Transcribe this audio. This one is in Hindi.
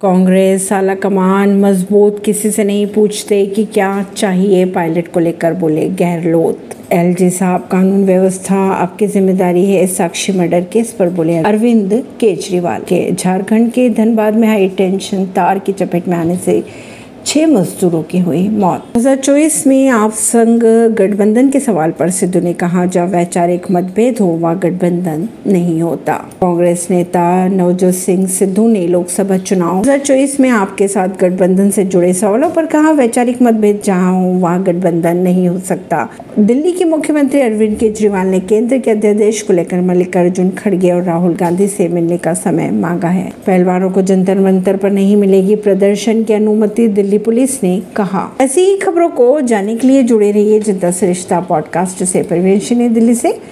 कांग्रेस आला कमान, मज़बूत, किसी से नहीं पूछते कि क्या चाहिए पायलट को लेकर बोले गहलोत एलजी साहब, कानून व्यवस्था आपकी ज़िम्मेदारी है, साक्षी मर्डर केस पर बोले अरविंद केजरीवाल के। झारखंड के धनबाद में हाई टेंशन, तार की चपेट में आने से छह मजदूरों की हुई मौत। 2024 में आप संघ गठबंधन के सवाल पर सिद्धू ने कहा, जब वैचारिक मतभेद हो, वह गठबंधन नहीं होता। कांग्रेस नेता नवजोत सिंह सिद्धू ने लोकसभा चुनाव। 2024 में आपके साथ गठबंधन से जुड़े सवालों पर कहा, वैचारिक मतभेद जहाँ हो, वहाँ गठबंधन नहीं हो सकता। दिल्ली के मुख्यमंत्री अरविंद केजरीवाल ने केंद्र के अध्यादेश को लेकर मल्लिकार्जुन खड़गे और राहुल गांधी से मिलने का समय मांगा है। पहलवानों को जंतर मंतर पर नहीं मिलेगी प्रदर्शन की अनुमति, दिल्ली दिल्ली पुलिस ने कहा। ऐसी ही खबरों को जानने के लिए जुड़े रहिए जनता सरिश्ता पॉडकास्ट से। परवेश दिल्ली से।